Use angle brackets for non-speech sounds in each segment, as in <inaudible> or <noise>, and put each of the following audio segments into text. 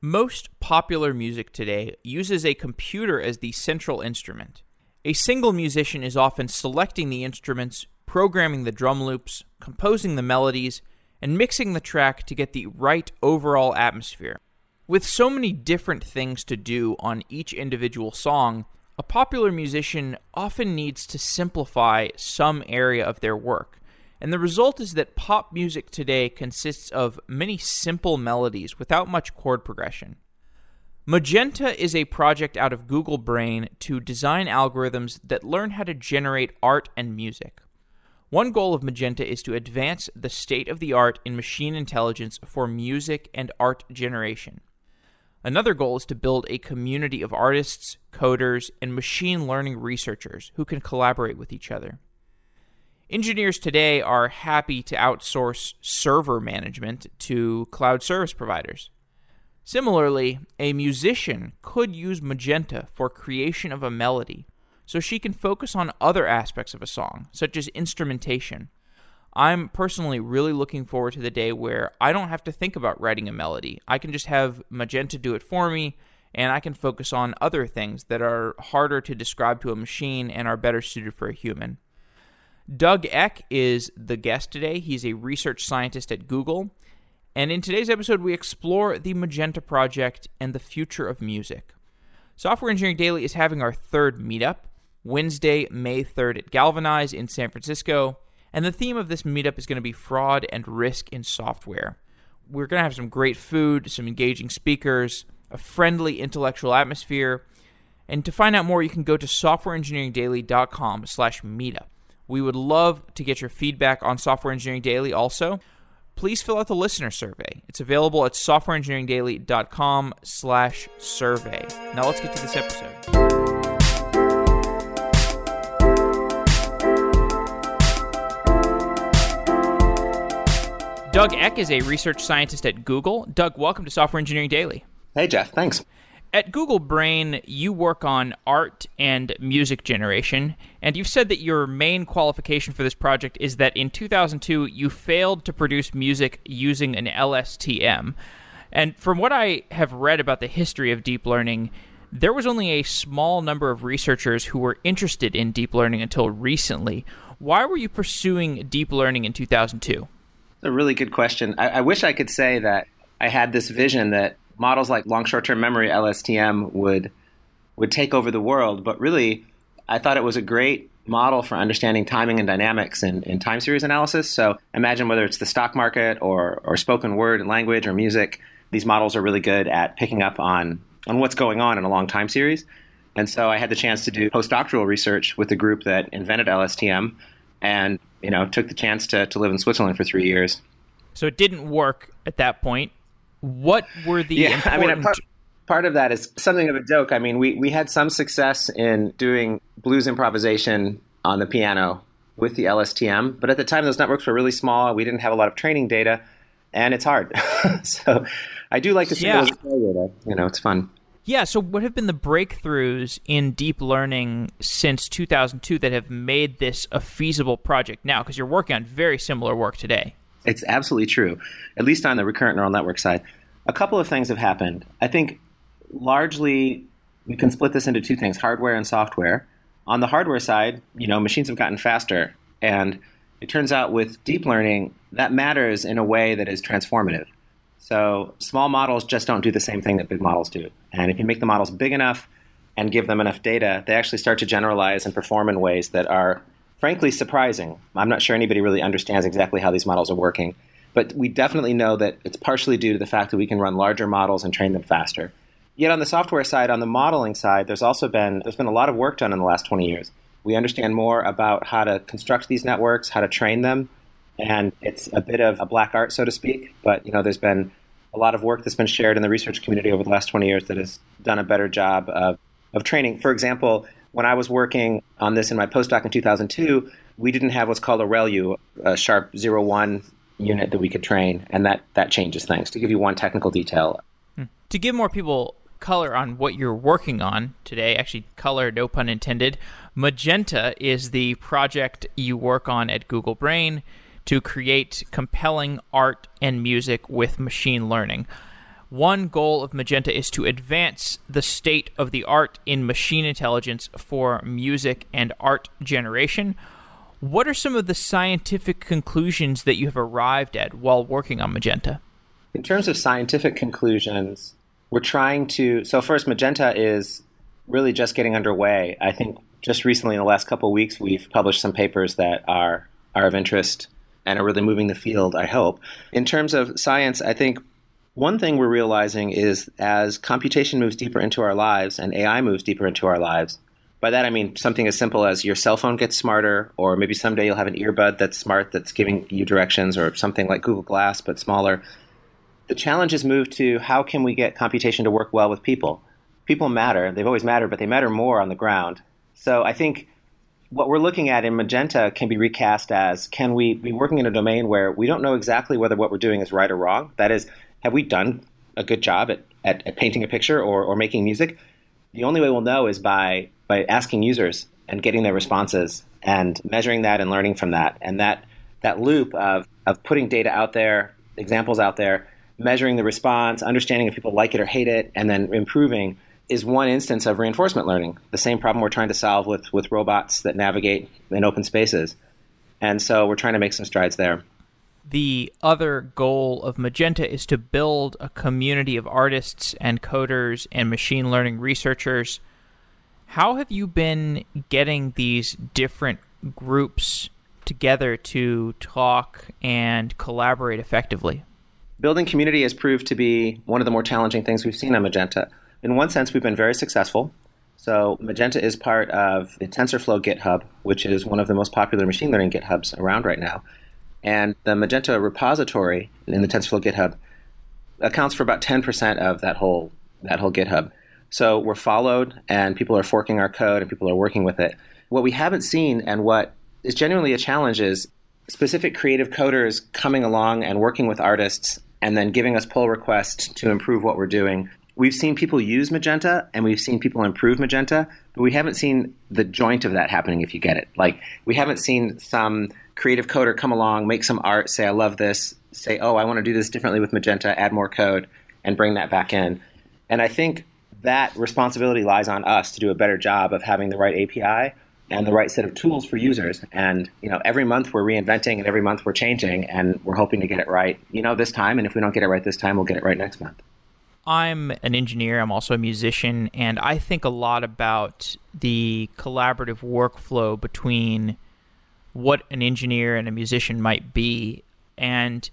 Most popular music today uses a computer as the central instrument. A single musician is often selecting the instruments, programming the drum loops, composing the melodies, and mixing the track to get the right overall atmosphere. With so many different things to do on each individual song, a popular musician often needs to simplify some area of their work. And the result is that pop music today consists of many simple melodies without much chord progression. Magenta is a project out of Google Brain to design algorithms that learn how to generate art and music. One goal of Magenta is to advance the state of the art in machine intelligence for music and art generation. Another goal is to build a community of artists, coders, and machine learning researchers who can collaborate with each other. Engineers today are happy to outsource server management to cloud service providers. Similarly, a musician could use Magenta for creation of a melody so she can focus on other aspects of a song, such as instrumentation. I'm personally really looking forward to the day where I don't have to think about writing a melody. I can just have Magenta do it for me, and I can focus on other things that are harder to describe to a machine and are better suited for a human. Doug Eck is the guest today. He's a research scientist at Google. And in today's episode, we explore the Magenta Project and the future of music. Software Engineering Daily is having our third meetup, Wednesday, May 3rd at Galvanize in San Francisco. And the theme of this meetup is going to be fraud and risk in software. We're going to have some great food, some engaging speakers, a friendly intellectual atmosphere. And to find out more, you can go to softwareengineeringdaily.com slash meetup. We would love to get your feedback on Software Engineering Daily also. Please fill out the listener survey. It's available at softwareengineeringdaily.com slash survey. Now let's get to this episode. Doug Eck is a research scientist at Google. Doug, welcome to Software Engineering Daily. Hey, Jeff. Thanks. At Google Brain, you work on art and music generation, and you've said that your main qualification for this project is that in 2002 you failed to produce music using an LSTM. And from what I have read about the history of deep learning, there was only a small number of researchers who were interested in deep learning until recently. Why were you pursuing deep learning in 2002? a really good question. I, I wish I could say that I had this vision that models like long short-term memory LSTM would would take over the world. But really, I thought it was a great model for understanding timing and dynamics in, in time series analysis. So imagine whether it's the stock market or, or spoken word and language or music, these models are really good at picking up on, on what's going on in a long time series. And so I had the chance to do postdoctoral research with the group that invented LSTM and you know took the chance to, to live in Switzerland for three years. So it didn't work at that point. What were the yeah, important... <laughs> I mean, part, part of that is something of a joke. I mean, we, we had some success in doing blues improvisation on the piano with the LSTM, but at the time those networks were really small. We didn't have a lot of training data, and it's hard. <laughs> so I do like to see yeah. those. You know, it's fun. Yeah. So, what have been the breakthroughs in deep learning since 2002 that have made this a feasible project now? Because you're working on very similar work today. It's absolutely true, at least on the recurrent neural network side. A couple of things have happened. I think largely we can split this into two things hardware and software. On the hardware side, you know, machines have gotten faster. And it turns out with deep learning, that matters in a way that is transformative. So small models just don't do the same thing that big models do. And if you make the models big enough and give them enough data, they actually start to generalize and perform in ways that are frankly surprising. I'm not sure anybody really understands exactly how these models are working, but we definitely know that it's partially due to the fact that we can run larger models and train them faster. Yet on the software side, on the modeling side, there's also been there's been a lot of work done in the last 20 years. We understand more about how to construct these networks, how to train them, and it's a bit of a black art, so to speak. But you know, there's been a lot of work that's been shared in the research community over the last 20 years that has done a better job of, of training. For example, when I was working on this in my postdoc in 2002, we didn't have what's called a ReLU, a sharp 01 unit that we could train, and that, that changes things. To give you one technical detail. Hmm. To give more people color on what you're working on today, actually, color, no pun intended, Magenta is the project you work on at Google Brain to create compelling art and music with machine learning. One goal of Magenta is to advance the state of the art in machine intelligence for music and art generation. What are some of the scientific conclusions that you have arrived at while working on Magenta? In terms of scientific conclusions, we're trying to. So, first, Magenta is really just getting underway. I think just recently, in the last couple of weeks, we've published some papers that are, are of interest and are really moving the field, I hope. In terms of science, I think one thing we're realizing is as computation moves deeper into our lives and AI moves deeper into our lives, by that I mean something as simple as your cell phone gets smarter, or maybe someday you'll have an earbud that's smart that's giving you directions, or something like Google Glass but smaller. The challenge has moved to how can we get computation to work well with people? People matter. They've always mattered, but they matter more on the ground. So I think what we're looking at in Magenta can be recast as can we be working in a domain where we don't know exactly whether what we're doing is right or wrong? That is, have we done a good job at, at, at painting a picture or, or making music? The only way we'll know is by by asking users and getting their responses and measuring that and learning from that. And that that loop of, of putting data out there, examples out there, measuring the response, understanding if people like it or hate it, and then improving is one instance of reinforcement learning. The same problem we're trying to solve with, with robots that navigate in open spaces. And so we're trying to make some strides there. The other goal of Magenta is to build a community of artists and coders and machine learning researchers. How have you been getting these different groups together to talk and collaborate effectively? Building community has proved to be one of the more challenging things we've seen on Magenta. In one sense, we've been very successful. So, Magenta is part of the TensorFlow GitHub, which is one of the most popular machine learning GitHubs around right now. And the Magenta repository in the TensorFlow GitHub accounts for about 10% of that whole that whole GitHub. So we're followed and people are forking our code and people are working with it. What we haven't seen and what is genuinely a challenge is specific creative coders coming along and working with artists and then giving us pull requests to improve what we're doing. We've seen people use Magenta and we've seen people improve Magenta, but we haven't seen the joint of that happening if you get it. Like we haven't seen some creative coder come along, make some art, say, I love this, say, oh, I want to do this differently with Magenta, add more code, and bring that back in. And I think that responsibility lies on us to do a better job of having the right API and the right set of tools for users. And you know, every month we're reinventing and every month we're changing and we're hoping to get it right, you know, this time. And if we don't get it right this time, we'll get it right next month. I'm an engineer, I'm also a musician, and I think a lot about the collaborative workflow between what an engineer and a musician might be. And,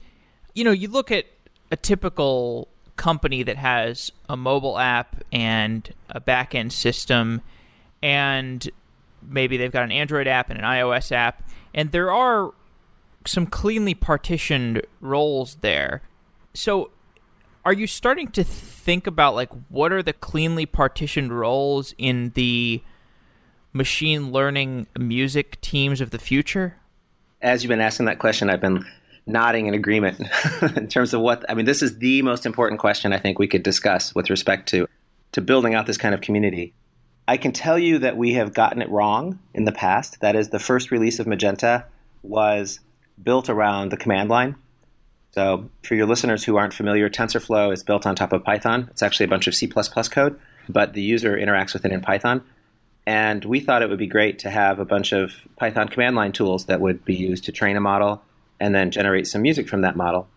you know, you look at a typical company that has a mobile app and a back end system, and maybe they've got an Android app and an iOS app, and there are some cleanly partitioned roles there. So, are you starting to think about like what are the cleanly partitioned roles in the machine learning music teams of the future? As you've been asking that question, I've been nodding in agreement <laughs> in terms of what I mean. This is the most important question I think we could discuss with respect to to building out this kind of community. I can tell you that we have gotten it wrong in the past. That is, the first release of Magenta was built around the command line. So, for your listeners who aren't familiar, TensorFlow is built on top of Python. It's actually a bunch of C code, but the user interacts with it in Python. And we thought it would be great to have a bunch of Python command line tools that would be used to train a model and then generate some music from that model.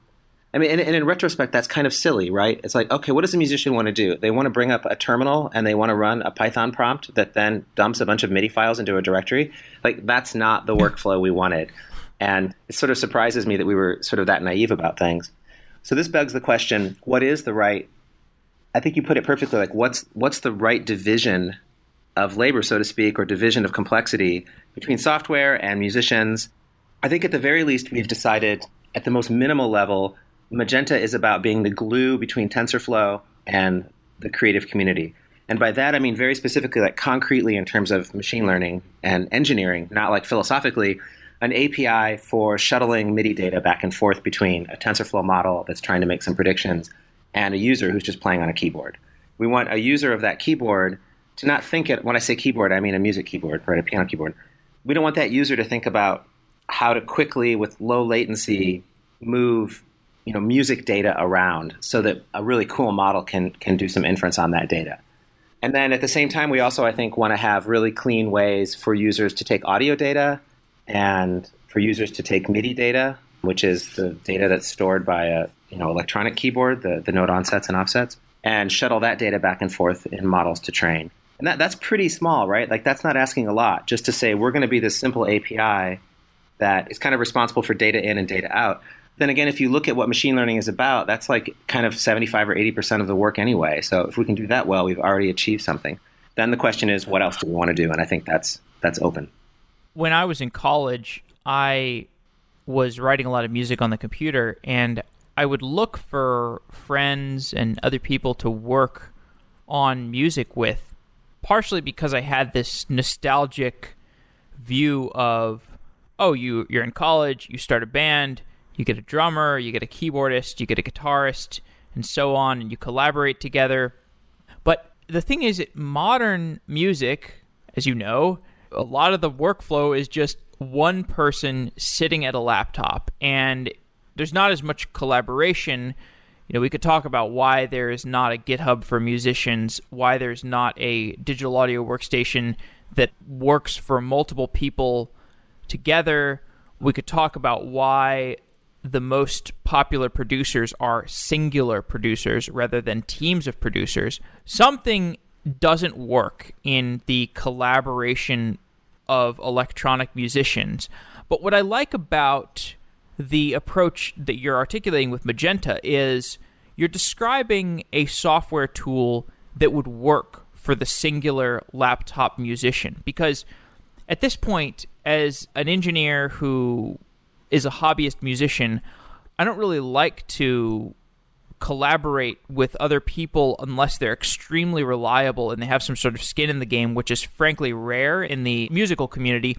I mean, and, and, in retrospect, that's kind of silly, right? It's like, okay, what does a musician want to do? They want to bring up a terminal and they want to run a Python prompt that then dumps a bunch of MIDI files into a directory. Like, that's not the workflow we wanted. And it sort of surprises me that we were sort of that naive about things. So this begs the question: What is the right? I think you put it perfectly. Like, what's what's the right division of labor, so to speak, or division of complexity between software and musicians. I think at the very least, we've decided at the most minimal level, Magenta is about being the glue between TensorFlow and the creative community. And by that, I mean very specifically, like concretely in terms of machine learning and engineering, not like philosophically, an API for shuttling MIDI data back and forth between a TensorFlow model that's trying to make some predictions and a user who's just playing on a keyboard. We want a user of that keyboard to not think it when I say keyboard, I mean a music keyboard, right? A piano keyboard. We don't want that user to think about how to quickly, with low latency, move you know music data around so that a really cool model can can do some inference on that data. And then at the same time, we also I think want to have really clean ways for users to take audio data and for users to take MIDI data, which is the data that's stored by a you know electronic keyboard, the, the note onsets and offsets, and shuttle that data back and forth in models to train. And that, that's pretty small, right? Like that's not asking a lot. Just to say we're going to be this simple API that is kind of responsible for data in and data out. Then again, if you look at what machine learning is about, that's like kind of 75 or 80% of the work anyway. So if we can do that well, we've already achieved something. Then the question is, what else do we want to do? And I think that's that's open. When I was in college, I was writing a lot of music on the computer, and I would look for friends and other people to work on music with, partially because I had this nostalgic view of, oh, you you're in college, you start a band, you get a drummer, you get a keyboardist, you get a guitarist, and so on, and you collaborate together. But the thing is, modern music, as you know, a lot of the workflow is just one person sitting at a laptop, and there's not as much collaboration. You know, we could talk about why there is not a GitHub for musicians, why there's not a digital audio workstation that works for multiple people together. We could talk about why the most popular producers are singular producers rather than teams of producers, something doesn't work in the collaboration of electronic musicians. But what I like about the approach that you're articulating with Magenta is you're describing a software tool that would work for the singular laptop musician. Because at this point, as an engineer who is a hobbyist musician, I don't really like to collaborate with other people unless they're extremely reliable and they have some sort of skin in the game, which is frankly rare in the musical community.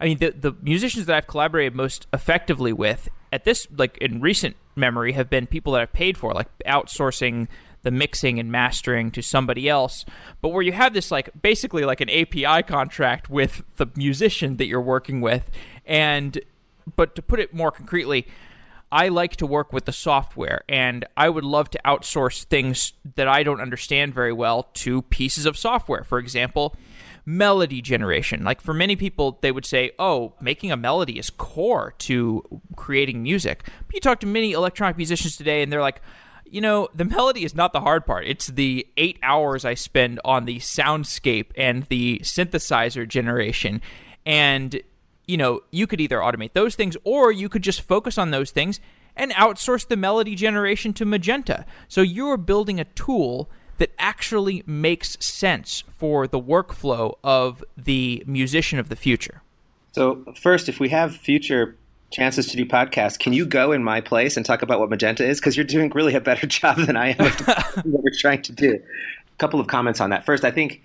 I mean, the the musicians that I've collaborated most effectively with at this, like in recent memory, have been people that I've paid for, like outsourcing the mixing and mastering to somebody else. But where you have this, like basically like an API contract with the musician that you're working with, and but to put it more concretely, I like to work with the software, and I would love to outsource things that I don't understand very well to pieces of software. For example, melody generation. Like for many people, they would say, oh, making a melody is core to creating music. But you talk to many electronic musicians today, and they're like, you know, the melody is not the hard part. It's the eight hours I spend on the soundscape and the synthesizer generation. And you know, you could either automate those things or you could just focus on those things and outsource the melody generation to Magenta. So you're building a tool that actually makes sense for the workflow of the musician of the future. So, first, if we have future chances to do podcasts, can you go in my place and talk about what Magenta is? Because you're doing really a better <laughs> job than I am of <laughs> what we're trying to do. A couple of comments on that. First, I think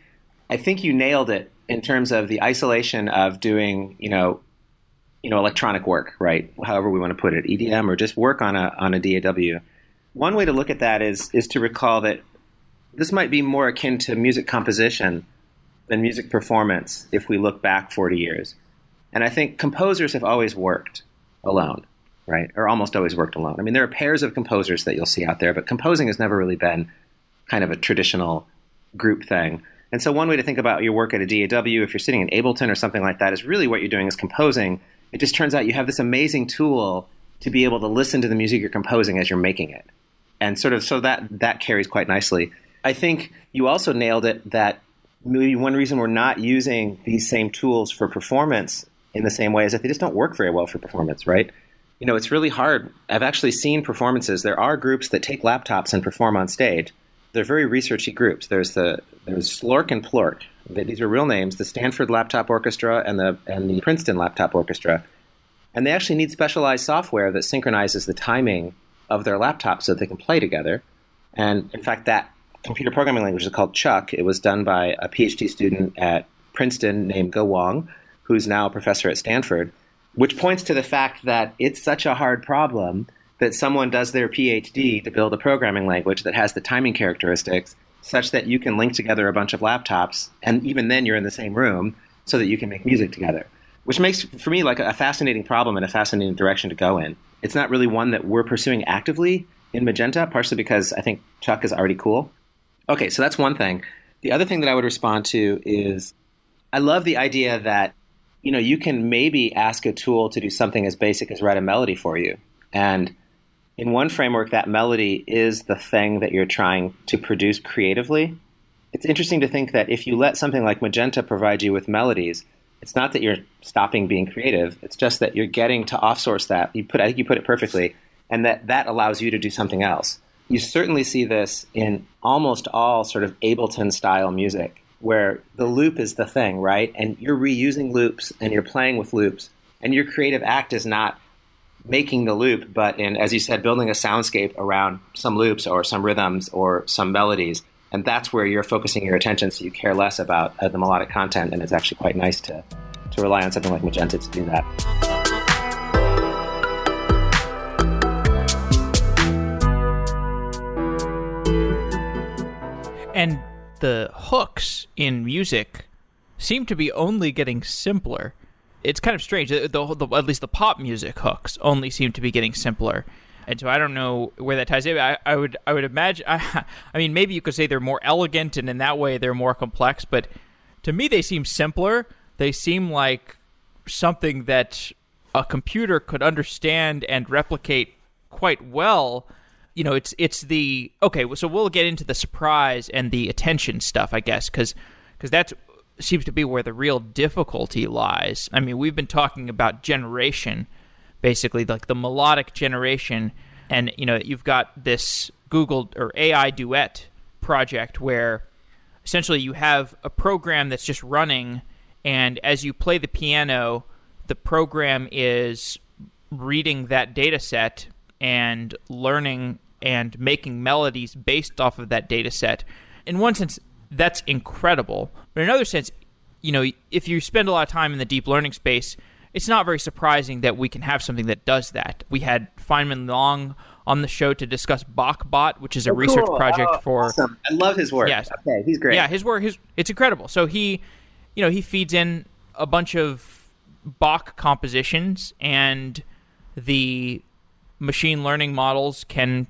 I think you nailed it in terms of the isolation of doing, you know, you know, electronic work, right? However we want to put it, EDM or just work on a on a DAW. One way to look at that is is to recall that this might be more akin to music composition than music performance if we look back 40 years. And I think composers have always worked alone, right? Or almost always worked alone. I mean, there are pairs of composers that you'll see out there, but composing has never really been kind of a traditional group thing. And so one way to think about your work at a DAW, if you're sitting in Ableton or something like that, is really what you're doing is composing. It just turns out you have this amazing tool to be able to listen to the music you're composing as you're making it. And sort of so that that carries quite nicely. I think you also nailed it that maybe one reason we're not using these same tools for performance in the same way is that they just don't work very well for performance, right? You know, it's really hard. I've actually seen performances. There are groups that take laptops and perform on stage they're very researchy groups. There's the there's Slork and Plork. These are real names. The Stanford Laptop Orchestra and the and the Princeton Laptop Orchestra, and they actually need specialized software that synchronizes the timing of their laptops so they can play together. And in fact, that computer programming language is called ChucK. It was done by a PhD student at Princeton named Ge Wang, who's now a professor at Stanford, which points to the fact that it's such a hard problem that someone does their PhD to build a programming language that has the timing characteristics such that you can link together a bunch of laptops, and even then you're in the same room so that you can make music together. which makes for me like a fascinating problem and a fascinating direction to go in. It's not really one that we're pursuing actively in Magenta, partially because I think ChucK is already cool. Okay, so that's one thing. The other thing that I would respond to is I love the idea that you know you can maybe ask a tool to do something as basic as write a melody for you, and in one framework, that melody is the thing that you're trying to produce creatively. It's interesting to think that if you let something like Magenta provide you with melodies, it's not that you're stopping being creative. It's just that you're getting to offsource that. You put, I think you put it perfectly, and that that allows you to do something else. You certainly see this in almost all sort of Ableton style music, where the loop is the thing, right? And you're reusing loops and you're playing with loops, and your creative act is not making the loop, but in, as you said, building a soundscape around some loops or some rhythms or some melodies. And that's where you're focusing your attention so you care less about uh, the melodic content. And it's actually quite nice to, to rely on something like Magenta to do that. And the hooks in music seem to be only getting simpler it's kind of strange. The, the, at least the pop music hooks only seem to be getting simpler, and so I don't know where that ties in. I, I would I would imagine. <laughs> I, I mean, maybe you could say they're more elegant, and in that way they're more complex. But to me, they seem simpler. They seem like something that a computer could understand and replicate quite well. You know, it's it's the okay. So we'll get into the surprise and the attention stuff, I guess, because because that's seems to be where the real difficulty lies. I mean, we've been talking about generation, basically, like the melodic generation, and you know, you've got this Google or AI Duet project where essentially you have a program that's just running, and as you play the piano, the program is reading that data set and learning and making melodies based off of that data set. In one sense, that's incredible. But in another sense, you know, if you spend a lot of time in the deep learning space, it's not very surprising that we can have something that does that. We had Feynman Liang on the show to discuss BachBot, which is a oh, research cool. project oh, for. Awesome. I love his work. Yes. Okay, he's great. Yeah, his work, his it's incredible. So he, you know, he feeds in a bunch of Bach compositions, and the machine learning models can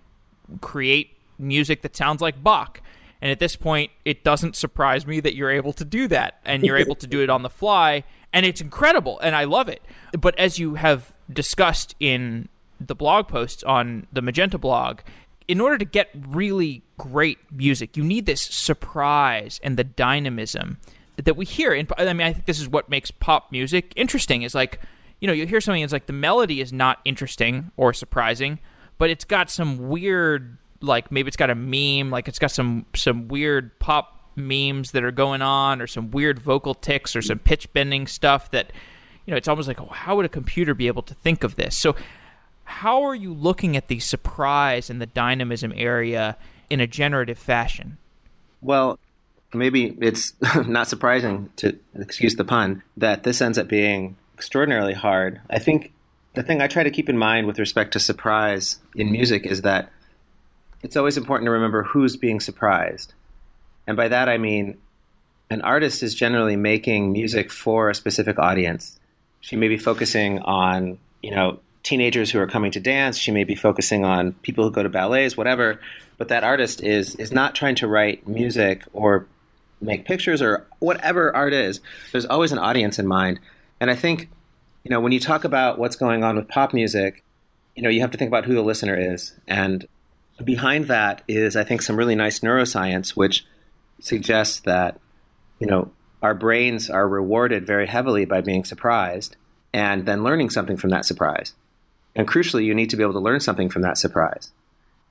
create music that sounds like Bach. And at this point, it doesn't surprise me that you're able to do that and you're able to do it on the fly. And it's incredible and I love it. But as you have discussed in the blog posts on the Magenta blog, in order to get really great music, you need this surprise and the dynamism that we hear. And I mean, I think this is what makes pop music interesting. Is like, you know, you hear something, it's like the melody is not interesting or surprising, but it's got some weird like maybe it's got a meme, like it's got some some weird pop memes that are going on, or some weird vocal ticks, or some pitch bending stuff that you know it's almost like oh, how would a computer be able to think of this? So how are you looking at the surprise and the dynamism area in a generative fashion? Well, maybe it's <laughs> not surprising to excuse the pun that this ends up being extraordinarily hard. I think the thing I try to keep in mind with respect to surprise in music is that it's always important to remember who's being surprised. And by that I mean an artist is generally making music for a specific audience. She may be focusing on, you know, teenagers who are coming to dance, she may be focusing on people who go to ballets, whatever, but that artist is is not trying to write music or make pictures or whatever art is. There's always an audience in mind. And I think, you know, when you talk about what's going on with pop music, you know, you have to think about who the listener is. And behind that is, I think, some really nice neuroscience, which suggests that, you know, our brains are rewarded very heavily by being surprised and then learning something from that surprise. And crucially, you need to be able to learn something from that surprise.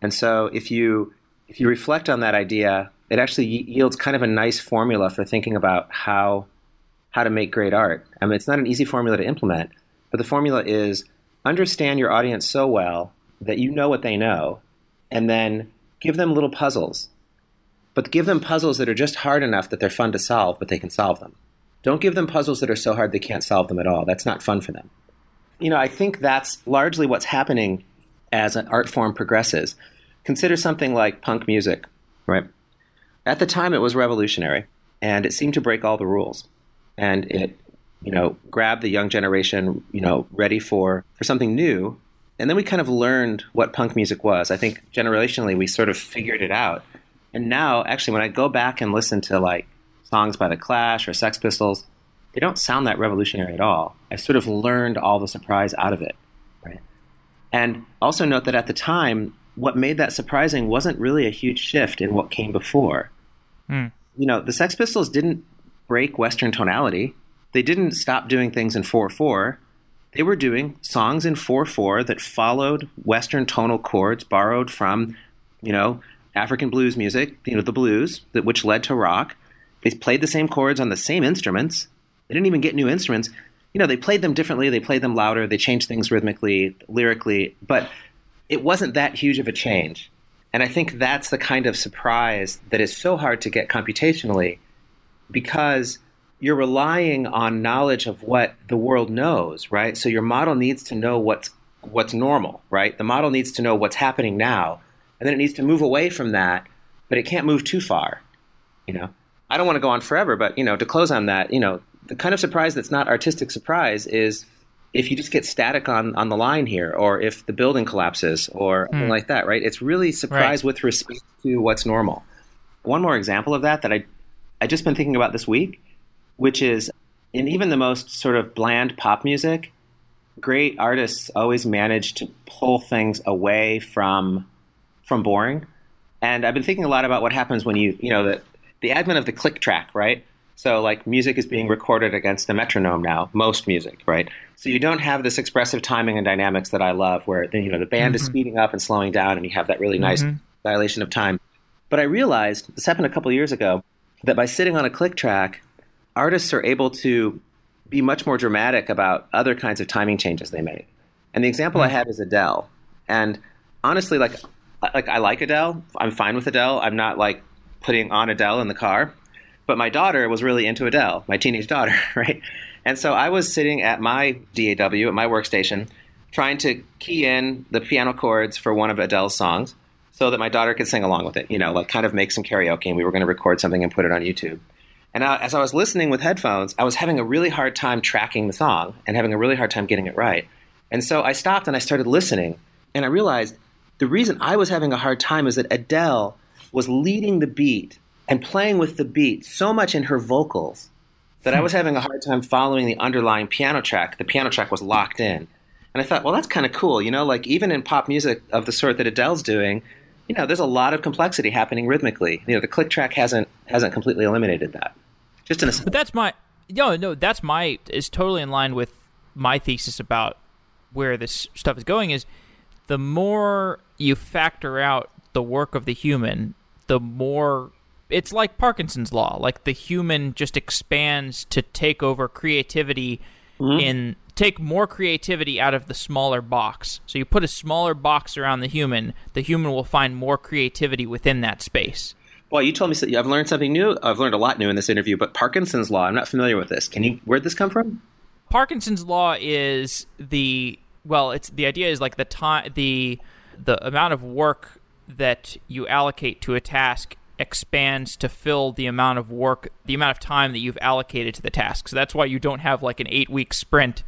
And so if you if you reflect on that idea, it actually yields kind of a nice formula for thinking about how how to make great art. I mean, it's not an easy formula to implement, but the formula is understand your audience so well that you know what they know and then give them little puzzles. But give them puzzles that are just hard enough that they're fun to solve, but they can solve them. Don't give them puzzles that are so hard they can't solve them at all. That's not fun for them. You know, I think that's largely what's happening as an art form progresses. Consider something like punk music, right? At the time, it was revolutionary, and it seemed to break all the rules. And it you know, grab the young generation, you know, ready for, for something new. And then we kind of learned what punk music was. I think generationally we sort of figured it out. And now, actually, when I go back and listen to like songs by The Clash or Sex Pistols, they don't sound that revolutionary at all. I sort of learned all the surprise out of it, right? And also note that at the time, what made that surprising wasn't really a huge shift in what came before. Mm. You know, the Sex Pistols didn't break Western tonality. They didn't stop doing things in 4 4. They were doing songs in 4 4 that followed Western tonal chords borrowed from, you know, African blues music, you know, the blues, that, which led to rock. They played the same chords on the same instruments. They didn't even get new instruments. You know, they played them differently. They played them louder. They changed things rhythmically, lyrically, but it wasn't that huge of a change. And I think that's the kind of surprise that is so hard to get computationally because you're relying on knowledge of what the world knows, right? So your model needs to know what's what's normal, right? The model needs to know what's happening now, and then it needs to move away from that, but it can't move too far. You know, I don't want to go on forever, but you know, to close on that, you know, the kind of surprise that's not artistic surprise is if you just get static on on the line here, or if the building collapses, or mm. like that, right? It's really surprise right. with respect to what's normal. One more example of that that I I just been thinking about this week, which is in even the most sort of bland pop music, great artists always manage to pull things away from from boring. And I've been thinking a lot about what happens when you you know the the advent of the click track, right? So like music is being recorded against a metronome now, most music, right? So you don't have this expressive timing and dynamics that I love where you know the band mm-hmm. is speeding up and slowing down and you have that really nice mm-hmm. dilation of time. But I realized this happened a couple years ago that by sitting on a click track, artists are able to be much more dramatic about other kinds of timing changes they make. And the example. I hmm. had is Adele. And honestly like like I like Adele. I'm fine with Adele. I'm not like putting on Adele in the car. But my daughter was really into Adele, my teenage daughter, <laughs> right? And so I was sitting at my DAW, at my workstation, trying to key in the piano chords for one of Adele's songs so that my daughter could sing along with it, you know, like kind of make some karaoke. And we were going to record something and put it on YouTube. And I, as I was listening with headphones, I was having a really hard time tracking the song and having a really hard time getting it right. And so I stopped and I started listening. And I realized the reason I was having a hard time is that Adele was leading the beat and playing with the beat so much in her vocals that I hmm. was having a hard time following the underlying piano track. The piano track was locked in. And I thought, well, that's kind of cool. You know, like even in pop music of the sort that Adele's doing, you know, there's a lot of complexity happening rhythmically. You know, the click track hasn't hasn't completely eliminated that. Just in a But that's my no, no, that's my is totally in line with my thesis about where this stuff is going is the more you factor out the work of the human, the more it's like Parkinson's law. Like the human just expands to take over creativity mm-hmm. in take more creativity out of the smaller box. So you put a smaller box around the human, the human will find more creativity within that space. Well, you told me I've learned something new. I've learned a lot new in this interview, but Parkinson's law, I'm not familiar with this. Can you where'd this come from? Parkinson's law is the well, it's the idea is like the time the the amount of work that you allocate to a task expands to fill the amount of work, the amount of time that you've allocated to the task. So that's why you don't have like an eight week sprint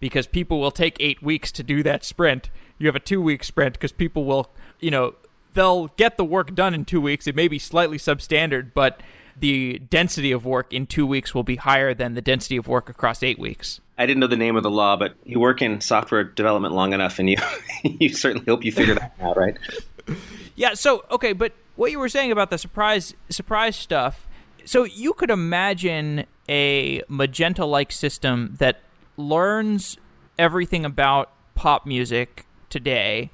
because people will take eight weeks to do that sprint. You have a two week sprint because people will, you know, they'll get the work done in two weeks. It may be slightly substandard, but the density of work in two weeks will be higher than the density of work across eight weeks. I didn't know the name of the law, but you work in software development long enough, and you <laughs> you certainly hope you figure that out, right? Yeah. So okay, but what you were saying about the surprise surprise stuff. So you could imagine a magenta-like system that learns everything about pop music today,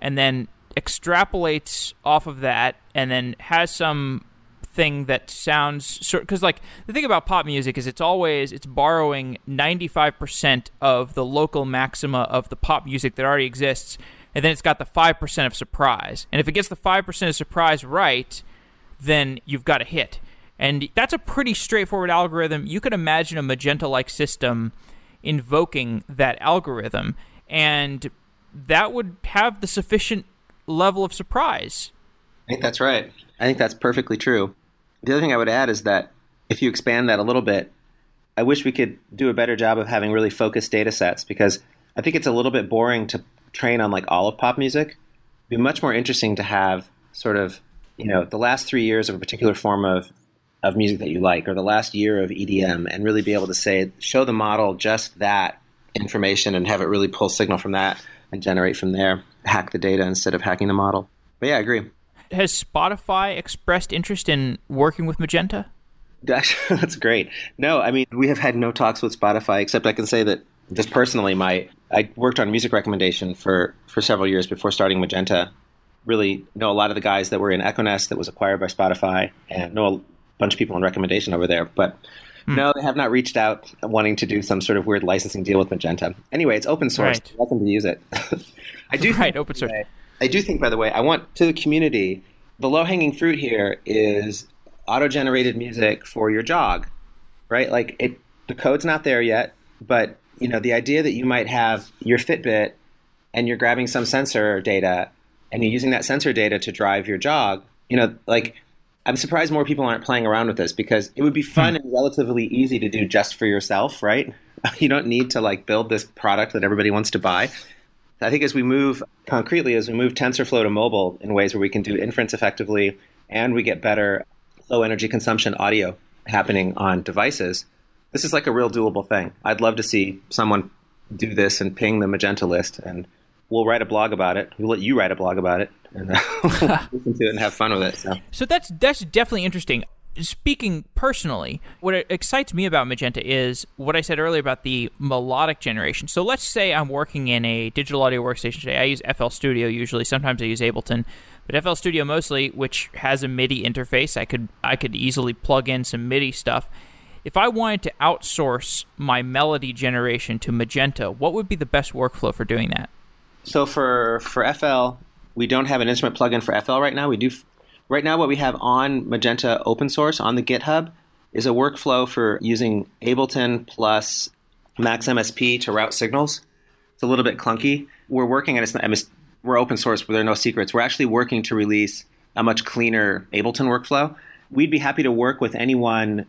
and then extrapolates off of that, and then has some thing that sounds sort because like the thing about pop music is it's always it's borrowing 95% of the local maxima of the pop music that already exists and then it's got the 5% of surprise. And if it gets the 5% of surprise right, then you've got a hit. And that's a pretty straightforward algorithm. You could imagine a magenta like system invoking that algorithm, and that would have the sufficient level of surprise. I think that's right. I think that's perfectly true. The other thing I would add is that if you expand that a little bit, I wish we could do a better job of having really focused data sets because I think it's a little bit boring to train on like all of pop music. It'd be much more interesting to have sort of, you know, the last three years of a particular form of of music that you like or the last year of EDM and really be able to say show the model just that information and have it really pull signal from that and generate from there, hack the data instead of hacking the model. But yeah, I agree. Has Spotify expressed interest in working with Magenta? That's <laughs> great. No, I mean, we have had no talks with Spotify, except I can say that just personally, my I worked on music recommendation for, for several years before starting Magenta. Really know a lot of the guys that were in Echo Nest that was acquired by Spotify, and know a bunch of people in recommendation over there. But hmm. no, they have not reached out wanting to do some sort of weird licensing deal with Magenta. Anyway, it's open source. Right. Welcome to use it. <laughs> I do right, open source. I do think, by the way, I want to the community. The low hanging fruit here is auto generated music for your jog, right? Like it, the code's not there yet, but you know the idea that you might have your Fitbit and you're grabbing some sensor data and you're using that sensor data to drive your jog. You know, like I'm surprised more people aren't playing around with this because it would be fun hmm. and relatively easy to do just for yourself, right? <laughs> You don't need to like build this product that everybody wants to buy. I think as we move concretely, as we move TensorFlow to mobile in ways where we can do inference effectively and we get better low energy consumption audio happening on devices, this is like a real doable thing. I'd love to see someone do this and ping the Magenta list, and we'll write a blog about it. We'll let you write a blog about it, and uh, <laughs> <laughs> listen to it and have fun with it. So. so that's that's definitely interesting. Speaking personally, what excites me about Magenta is what I said earlier about the melodic generation. So let's say I'm working in a digital audio workstation today. I use FL Studio usually. Sometimes I use Ableton but FL Studio mostly, which has a MIDI interface, I could I could easily plug in some MIDI stuff. If I wanted to outsource my melody generation to Magenta, what would be the best workflow for doing that? So for for FL, we don't have an instrument plugin for FL right now. We do right now what we have on Magenta open source on the GitHub is a workflow for using Ableton plus Max MSP to route signals. It's a little bit clunky. We're working on it we're open source, but there are no secrets. We're actually working to release a much cleaner Ableton workflow. We'd be happy to work with anyone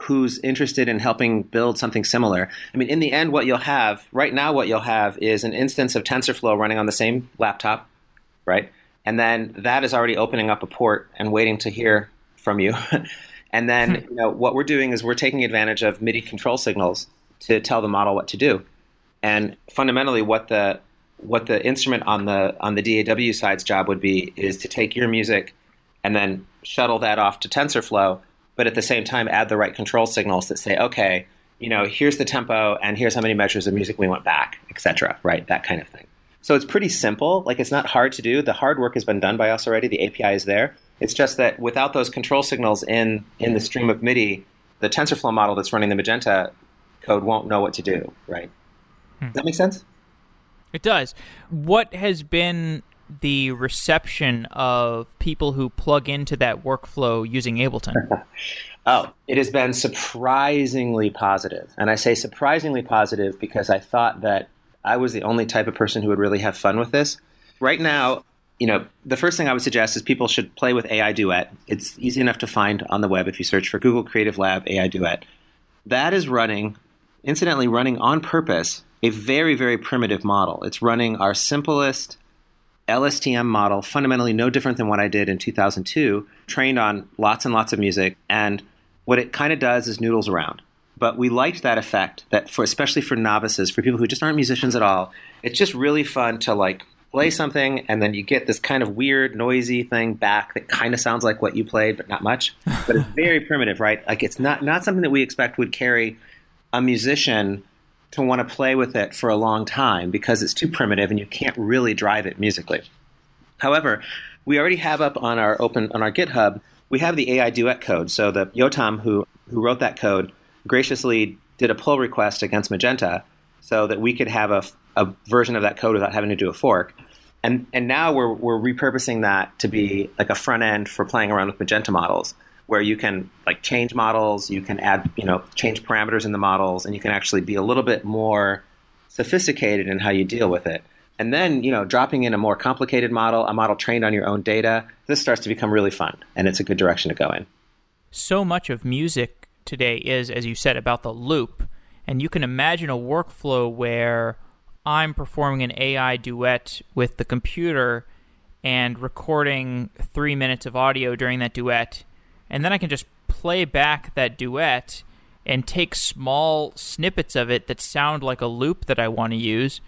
who's interested in helping build something similar. I mean, in the end, what you'll have right now, what you'll have is an instance of TensorFlow running on the same laptop, right? And then that is already opening up a port and waiting to hear from you. <laughs> and then, hmm. you know, what we're doing is we're taking advantage of MIDI control signals to tell the model what to do. And fundamentally, what the what the instrument on the on the DAW side's job would be is to take your music and then shuttle that off to TensorFlow, but at the same time add the right control signals that say, okay, you know, here's the tempo and here's how many measures of music we want back, etc. Right, that kind of thing. So it's pretty simple. Like it's not hard to do. The hard work has been done by us already. The API is there. It's just that without those control signals in in the stream of MIDI, the TensorFlow model that's running the Magenta code won't know what to do. Right. Hmm. Does that make sense? It does. What has been the reception of people who plug into that workflow using Ableton? <laughs> oh, it has been surprisingly positive. And I say surprisingly positive because I thought that I was the only type of person who would really have fun with this. Right now, you know, the first thing I would suggest is people should play with AI Duet. It's easy enough to find on the web if you search for Google Creative Lab AI Duet. That is running, incidentally, running on purpose a very, very primitive model. It's running our simplest LSTM model, fundamentally no different than what I did in 2002, trained on lots and lots of music. And what it kind of does is noodles around. But we liked that effect that for especially for novices, for people who just aren't musicians at all, it's just really fun to like play something and then you get this kind of weird noisy thing back that kind of sounds like what you played but not much but it's <laughs> very primitive right like it's not not something that we expect would carry a musician to want to play with it for a long time because it's too primitive and you can't really drive it musically. However, we already have up on our open on our GitHub, we have the AI duet code. So the Yotam who who wrote that code graciously did a pull request against Magenta so that we could have a, a version of that code without having to do a fork. And and now we're we're repurposing that to be like a front end for playing around with Magenta models where you can like change models, you can add, you know, change parameters in the models, and you can actually be a little bit more sophisticated in how you deal with it. And then, you know, dropping in a more complicated model, a model trained on your own data, this starts to become really fun, and it's a good direction to go in. So much of music today is, as you said, about the loop. And you can imagine a workflow where I'm performing an AI duet with the computer and recording three minutes of audio during that duet. And then I can just play back that duet and take small snippets of it that sound like a loop that I want to use.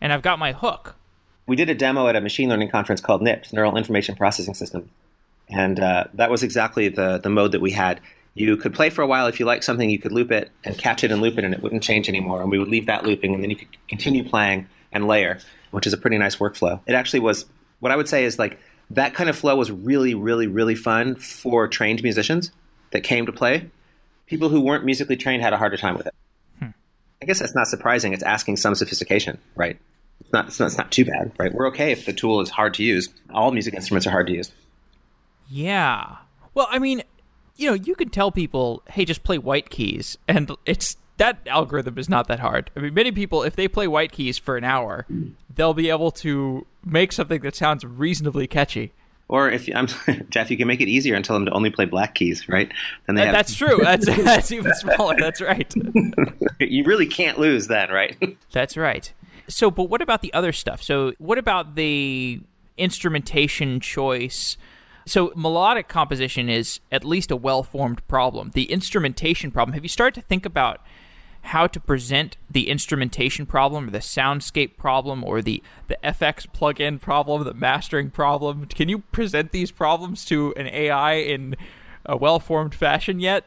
And I've got my hook. We did a demo at a machine learning conference called NIPS, Neural Information Processing System. And uh, that was exactly the, the mode that we had. You could play for a while. If you liked something, you could loop it and catch it and loop it, and it wouldn't change anymore. And we would leave that looping, and then you could continue playing and layer, which is a pretty nice workflow. It actually was what I would say is like that kind of flow was really, really, really fun for trained musicians that came to play. People who weren't musically trained had a harder time with it. Hmm. I guess that's not surprising. It's asking some sophistication, right? It's not, it's not, it's not too bad, right? We're okay if the tool is hard to use. All music instruments are hard to use. Yeah. Well, I mean, you know, you can tell people, hey, just play white keys, and it's that algorithm is not that hard. I mean, many people, if they play white keys for an hour, they'll be able to make something that sounds reasonably catchy. Or if I'm <laughs> Jeff, you can make it easier and tell them to only play black keys, right? Then they have... That's true. That's <laughs> that's even smaller. That's right. <laughs> you really can't lose then, right? That's right. So, but what about the other stuff? So, what about the instrumentation choice? So, melodic composition is at least a well-formed problem. The instrumentation problem. Have you started to think about how to present the instrumentation problem or the soundscape problem or the, the FX plugin problem, the mastering problem. Can you present these problems to an AI in a well formed fashion yet?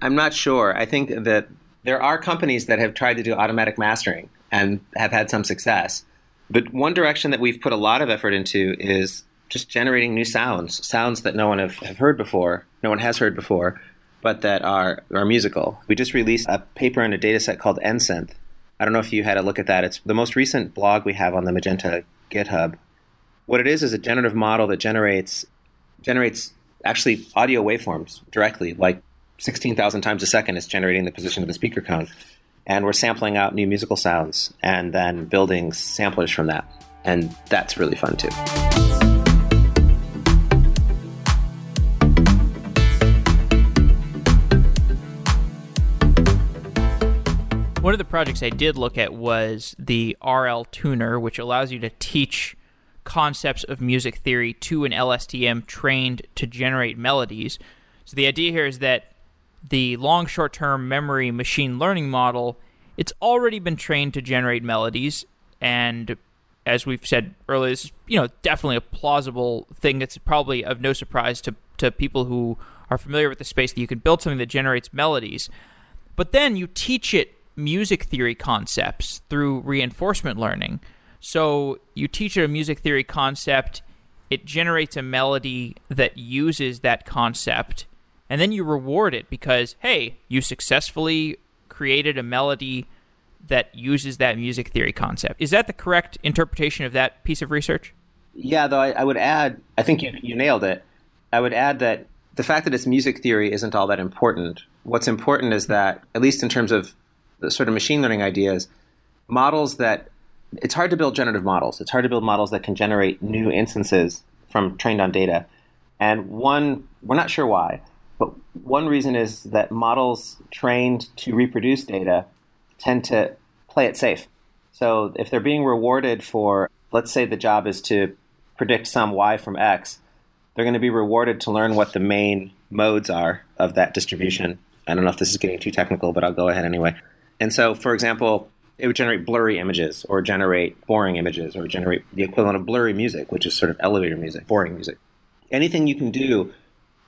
I'm not sure. I think that there are companies that have tried to do automatic mastering and have had some success. But one direction that we've put a lot of effort into is just generating new sounds, sounds that no one have, have heard before, no one has heard before, but that are, are musical. We just released a paper and a data set called NSynth. I don't know if you had a look at that. It's the most recent blog we have on the Magenta GitHub. What it is is a generative model that generates generates actually audio waveforms directly, like 16,000 times a second it's generating the position of the speaker cone. And we're sampling out new musical sounds and then building samplers from that. And that's really fun too. One of the projects I did look at was the RL Tuner, which allows you to teach concepts of music theory to an LSTM trained to generate melodies. So the idea here is that the long short term memory machine learning model, it's already been trained to generate melodies and as we've said earlier, this is you know definitely a plausible thing that's probably of no surprise to, to people who are familiar with the space that you can build something that generates melodies. But then you teach it music theory concepts through reinforcement learning. So you teach it a music theory concept, it generates a melody that uses that concept, and then you reward it because, hey, you successfully created a melody that uses that music theory concept. Is that the correct interpretation of that piece of research? Yeah, though I, I would add, I think you, you nailed it. I would add that the fact that it's music theory isn't all that important. What's important is that, at least in terms of the sort of machine learning ideas, models that it's hard to build generative models. It's hard to build models that can generate new instances from trained on data. And one, we're not sure why, but one reason is that models trained to reproduce data tend to play it safe. So if they're being rewarded for, let's say the job is to predict some y from x, they're going to be rewarded to learn what the main modes are of that distribution. I don't know if this is getting too technical, but I'll go ahead anyway. And so, for example, it would generate blurry images or generate boring images or generate the equivalent of blurry music, which is sort of elevator music, boring music. Anything you can do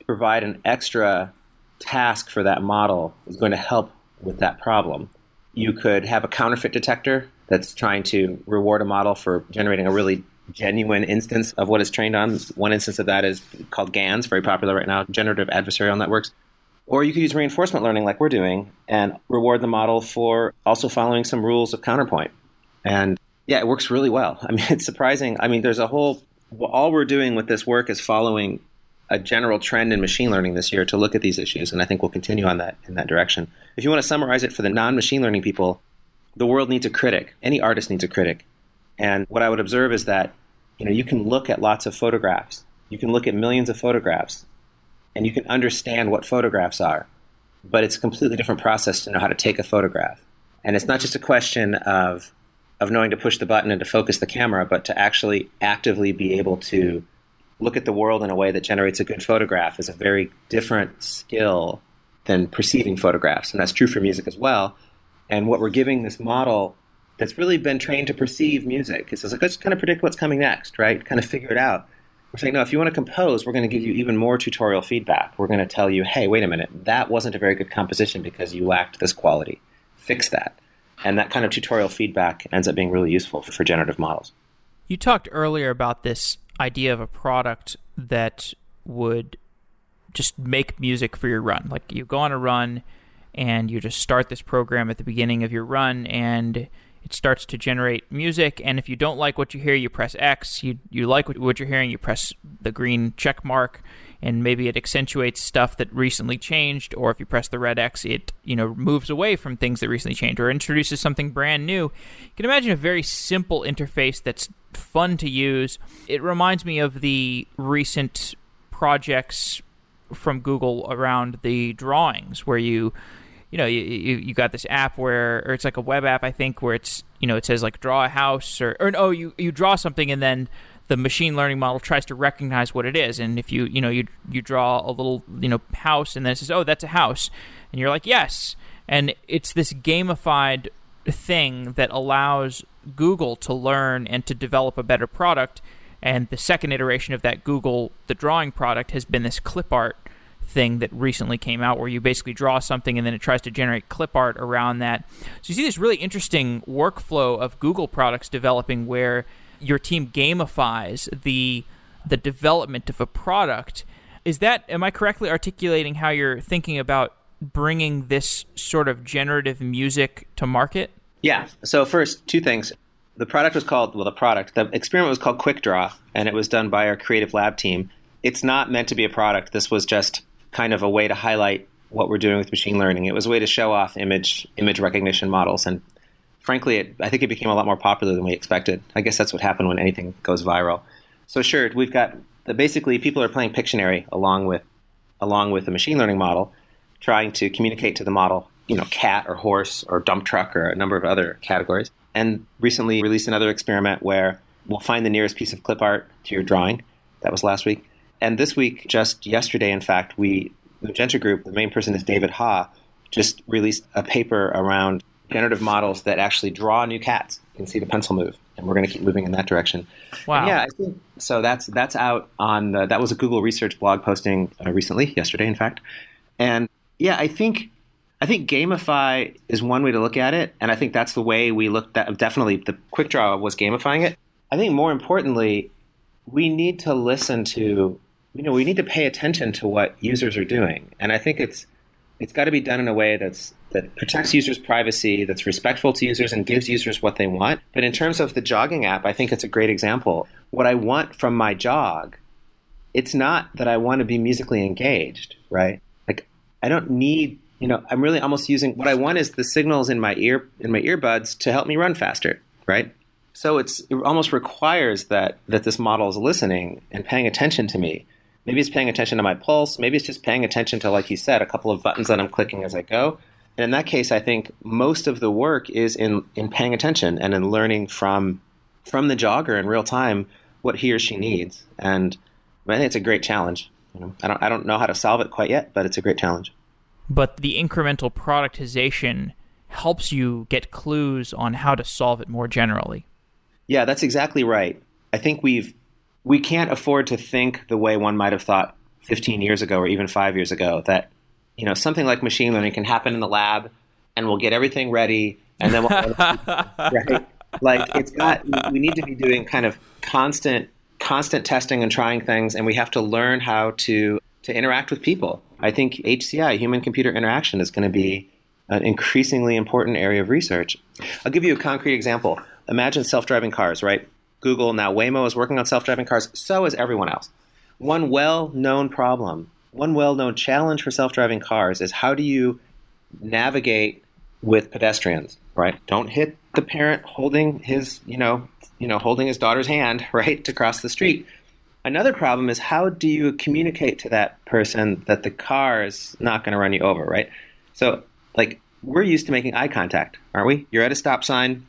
to provide an extra task for that model is going to help with that problem. You could have a counterfeit detector that's trying to reward a model for generating a really genuine instance of what it's trained on. One instance of that is called GANs, very popular right now, generative adversarial networks. Or you could use reinforcement learning like we're doing and reward the model for also following some rules of counterpoint. And yeah, it works really well. <laughs> I mean, it's surprising. I mean, there's a whole, all we're doing with this work is following a general trend in machine learning this year to look at these issues. And I think we'll continue on that in that direction. If you want to summarize it for the non machine learning people, the world needs a critic. Any artist needs a critic. And what I would observe is that, you know, you can look at lots of photographs. You can look at millions of photographs and you can understand what photographs are. but it's a completely different process to know how to take a photograph. And it's not just a question of of knowing to push the button and to focus the camera, but to actually actively be able to look at the world in a way that generates a good photograph is a very different skill than perceiving photographs. And that's true for music as well. And what we're giving this model that's really been trained to perceive music is like, let's kind of predict what's coming next, right? Kind of figure it out. We're saying, no, if you want to compose, we're going to give you even more tutorial feedback. We're going to tell you, hey, wait a minute, that wasn't a very good composition because you lacked this quality. Fix that. And that kind of tutorial feedback ends up being really useful for, for generative models. You talked earlier about this idea of a product that would just make music for your run. Like you go on a run and you just start this program at the beginning of your run and it starts to generate music and if you don't like what you hear you press x. You you like what, you're hearing you press the green check mark and maybe it accentuates stuff that recently changed or if you press the red x it you know moves away from things that recently changed or introduces something brand new. You can imagine a very simple interface that's fun to use. It reminds me of the recent projects from google around the drawings where you you know, you, you, you got this app where, or it's like a web app, I think, where it's, you know, it says like draw a house or, or oh, you, you draw something and then the machine learning model tries to recognize what it is. And if you, you know, you, you draw a little, you know, house and then it says, oh, that's a house. And you're like, yes. And it's this gamified thing that allows Google to learn and to develop a better product. And the second iteration of that Google, the drawing product, has been this clip art thing that recently came out where you basically draw something and then it tries to generate clip art around that. So you see this really interesting workflow of Google products developing where your team gamifies the the development of a product. Is that am I correctly articulating how you're thinking about bringing this sort of generative music to market? Yeah. So first, two things. The product was called well, the product, the experiment was called Quick Draw, and it was done by our creative lab team. It's not meant to be a product. This was just kind of a way to highlight what we're doing with machine learning. It was a way to show off image image recognition models, and frankly, it, I think it became a lot more popular than we expected. I guess that's what happened when anything goes viral. So sure, we've got basically people are playing Pictionary along with along with the machine learning model, trying to communicate to the model, you know, cat or horse or dump truck or a number of other categories. And recently released another experiment where we'll find the nearest piece of clip art to your drawing. That was last week and this week, just yesterday, in fact, we, the Magenta Group, the main person is David Ha, just released a paper around generative models that actually draw new cats. You can see the pencil move, and we're going to keep moving in that direction. Wow! And yeah, I think so. That's that's out on the, that was a Google Research blog posting uh, recently, yesterday, in fact. And yeah, I think I think gamify is one way to look at it, and I think that's the way we looked at. Definitely, the quick draw was gamifying it. I think more importantly, we need to listen to you know, we need to pay attention to what users are doing, and I think it's it's got to be done in a way that's that protects users' privacy, that's respectful to users, and gives users what they want. But in terms of the jogging app, I think it's a great example. What I want from my jog, it's not that I want to be musically engaged, right? Like I don't need, you know, I'm really almost using what I want is the signals in my ear in my earbuds to help me run faster, right? So it's it almost requires that that this model is listening and paying attention to me Maybe it's paying attention to my pulse. Maybe it's just paying attention to, like you said, a couple of buttons that I'm clicking as I go. And in that case, I think most of the work is in, in paying attention and in learning from from the jogger in real time what he or she needs. And I think it's a great challenge. You know, I don't I don't know how to solve it quite yet, but it's a great challenge. But the incremental productization helps you get clues on how to solve it more generally. Yeah, that's exactly right. I think we've we can't afford to think the way one might have thought 15 years ago or even five years ago that you know something like machine learning can happen in the lab and we'll get everything ready and then we'll <laughs> right? Like it's got we need to be doing kind of constant constant testing and trying things and we have to learn how to to interact with people. I think hci human computer interaction is going to be an increasingly important area of research. I'll give you a concrete example. Imagine self-driving cars right Google, now Waymo is working on self driving cars. So is everyone else. One well known problem, one well known challenge for self driving cars is how do you navigate with pedestrians, right? Don't hit the parent holding his, you know, you know, holding his daughter's hand, <laughs> right, to cross the street. Another problem is how do you communicate to that person that the car is not going to run you over, right? So, like, we're used to making eye contact, aren't we? You're at a stop sign,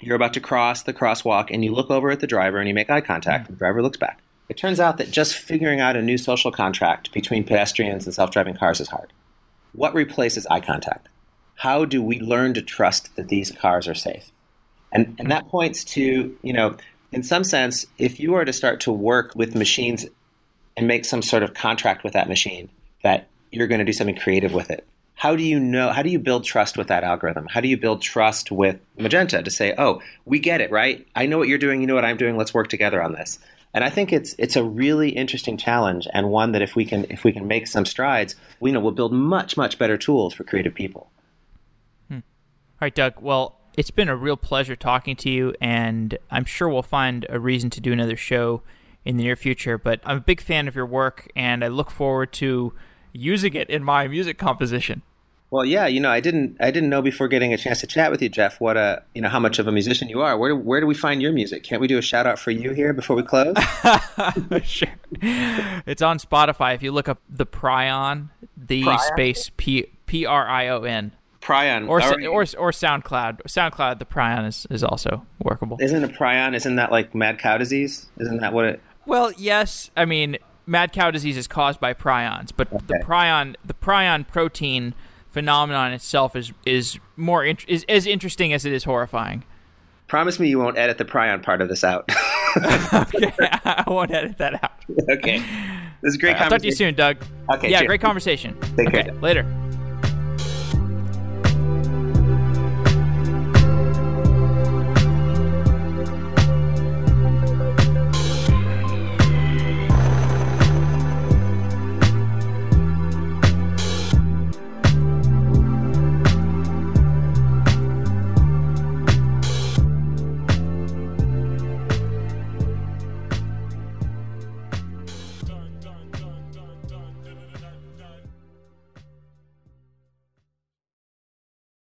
you're about to cross the crosswalk, and you look over at the driver and you make eye contact. The driver looks back. It turns out that just figuring out a new social contract between pedestrians and self driving cars is hard. What replaces eye contact? How do we learn to trust that these cars are safe? And, and that points to, you know, in some sense, if you are to start to work with machines and make some sort of contract with that machine that you're going to do something creative with it, how do you know how do you build trust with that algorithm? How do you build trust with magenta to say oh we get it right? I know what you're doing you know what i'm doing let's work together on this. And i think it's it's a really interesting challenge and one that if we can if we can make some strides we know we'll build much much better tools for creative people. Hmm. all right doug. Well it's been a real pleasure talking to you and i'm sure we'll find a reason to do another show in the near future but i'm a big fan of your work and i look forward to using it in my music composition well, yeah, you know, I didn't, I didn't know before getting a chance to chat with you, Jeff, what a, you know, how much of a musician you are. Where, where do we find your music? Can't we do a shout out for you here before we close? <laughs> sure. It's on Spotify. If you look up the Prion, the Prion? space P P R I O N. Prion, or, or or SoundCloud. SoundCloud, the Prion is, is also workable. Isn't a Prion? Isn't that like mad cow disease? Isn't that what it? Well, yes. I mean, mad cow disease is caused by prions, but okay. the prion, the prion protein phenomenon itself is is more int- is as interesting as it is horrifying. Promise me you won't edit the prion part of this out. <laughs> <laughs> okay, I won't edit that out. Okay. This is great right, I'll talk to you soon, Doug. Okay. Yeah, cheers. great conversation. Take okay, care. Later.